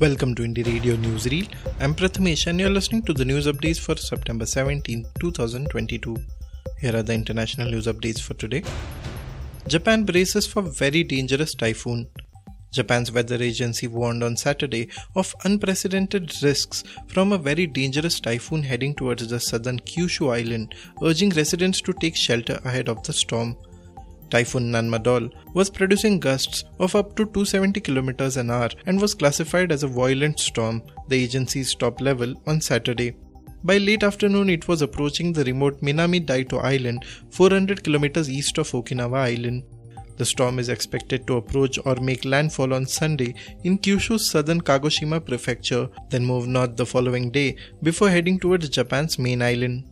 Welcome to Indie Radio Newsreel. I'm Prathamesh and you're listening to the news updates for September 17, 2022. Here are the international news updates for today. Japan braces for very dangerous typhoon. Japan's weather agency warned on Saturday of unprecedented risks from a very dangerous typhoon heading towards the southern Kyushu island, urging residents to take shelter ahead of the storm. Typhoon Nanmadol was producing gusts of up to 270 km an hour and was classified as a violent storm, the agency's top level, on Saturday. By late afternoon, it was approaching the remote Minami Daito Island, 400 km east of Okinawa Island. The storm is expected to approach or make landfall on Sunday in Kyushu's southern Kagoshima prefecture, then move north the following day before heading towards Japan's main island.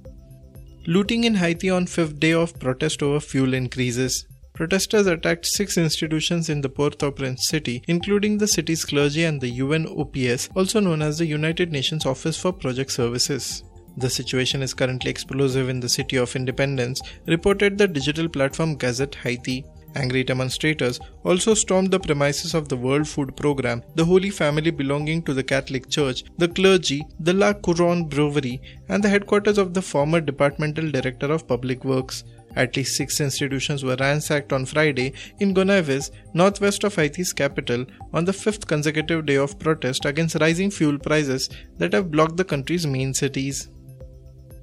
Looting in Haiti on fifth day of protest over fuel increases. Protesters attacked six institutions in the Port-au-Prince city, including the city's clergy and the UNOPS, also known as the United Nations Office for Project Services. The situation is currently explosive in the city of Independence, reported the digital platform Gazette Haiti. Angry demonstrators also stormed the premises of the World Food Programme, the Holy Family belonging to the Catholic Church, the clergy, the La Couronne Brewery, and the headquarters of the former Departmental Director of Public Works. At least six institutions were ransacked on Friday in Gonaives, northwest of Haiti's capital, on the fifth consecutive day of protest against rising fuel prices that have blocked the country's main cities.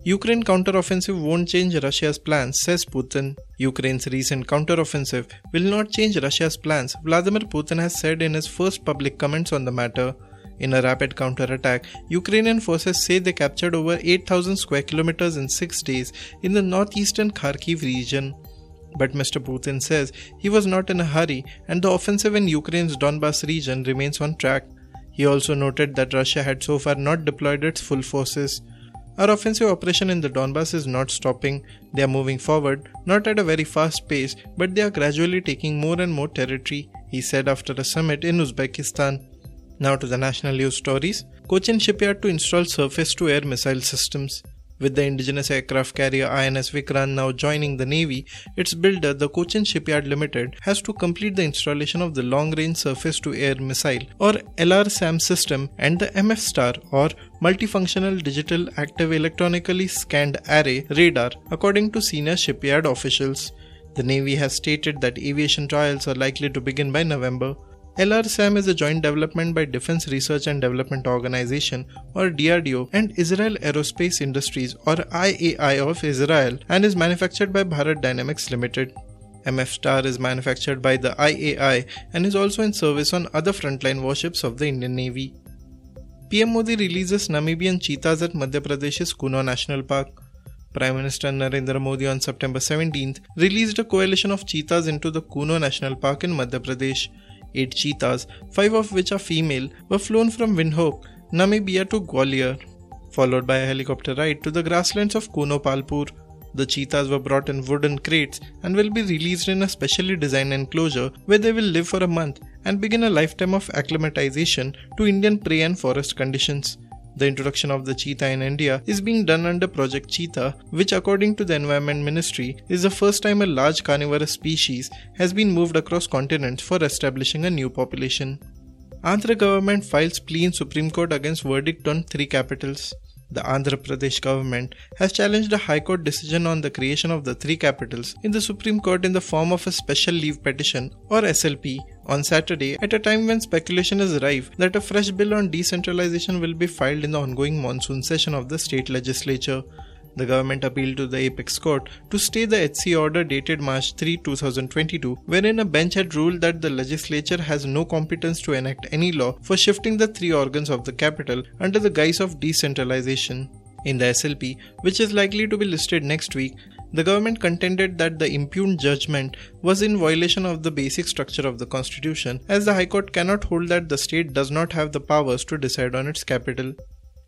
Ukraine counteroffensive won't change Russia's plans, says Putin. Ukraine's recent counteroffensive will not change Russia's plans, Vladimir Putin has said in his first public comments on the matter. In a rapid counterattack, Ukrainian forces say they captured over 8,000 square kilometers in six days in the northeastern Kharkiv region. But Mr. Putin says he was not in a hurry and the offensive in Ukraine's Donbas region remains on track. He also noted that Russia had so far not deployed its full forces. Our offensive operation in the Donbass is not stopping. They are moving forward, not at a very fast pace, but they are gradually taking more and more territory, he said after a summit in Uzbekistan. Now to the national news stories. Cochin shipyard to install surface to air missile systems. With the indigenous aircraft carrier INS Vikrant now joining the Navy, its builder, the Cochin Shipyard Limited, has to complete the installation of the Long Range Surface to Air Missile or LRSAM system and the MF STAR or Multifunctional Digital Active Electronically Scanned Array radar, according to senior shipyard officials. The Navy has stated that aviation trials are likely to begin by November. LRSAM is a joint development by Defense Research and Development Organization or DRDO and Israel Aerospace Industries or IAI of Israel and is manufactured by Bharat Dynamics Limited. MF Star is manufactured by the IAI and is also in service on other frontline warships of the Indian Navy. PM Modi releases Namibian cheetahs at Madhya Pradesh's Kuno National Park. Prime Minister Narendra Modi on September 17th released a coalition of cheetahs into the Kuno National Park in Madhya Pradesh. Eight cheetahs, five of which are female, were flown from Windhoek, Namibia to Gwalior, followed by a helicopter ride to the grasslands of Kuno Palpur. The cheetahs were brought in wooden crates and will be released in a specially designed enclosure where they will live for a month and begin a lifetime of acclimatization to Indian prey and forest conditions. The introduction of the cheetah in India is being done under Project Cheetah, which, according to the Environment Ministry, is the first time a large carnivorous species has been moved across continents for establishing a new population. Andhra government files plea in Supreme Court against verdict on three capitals. The Andhra Pradesh government has challenged a High Court decision on the creation of the three capitals in the Supreme Court in the form of a special leave petition or SLP on Saturday at a time when speculation is rife that a fresh bill on decentralization will be filed in the ongoing monsoon session of the state legislature. The government appealed to the apex court to stay the HC order dated March 3, 2022, wherein a bench had ruled that the legislature has no competence to enact any law for shifting the three organs of the capital under the guise of decentralization. In the SLP, which is likely to be listed next week, the government contended that the impugned judgment was in violation of the basic structure of the constitution, as the High Court cannot hold that the state does not have the powers to decide on its capital.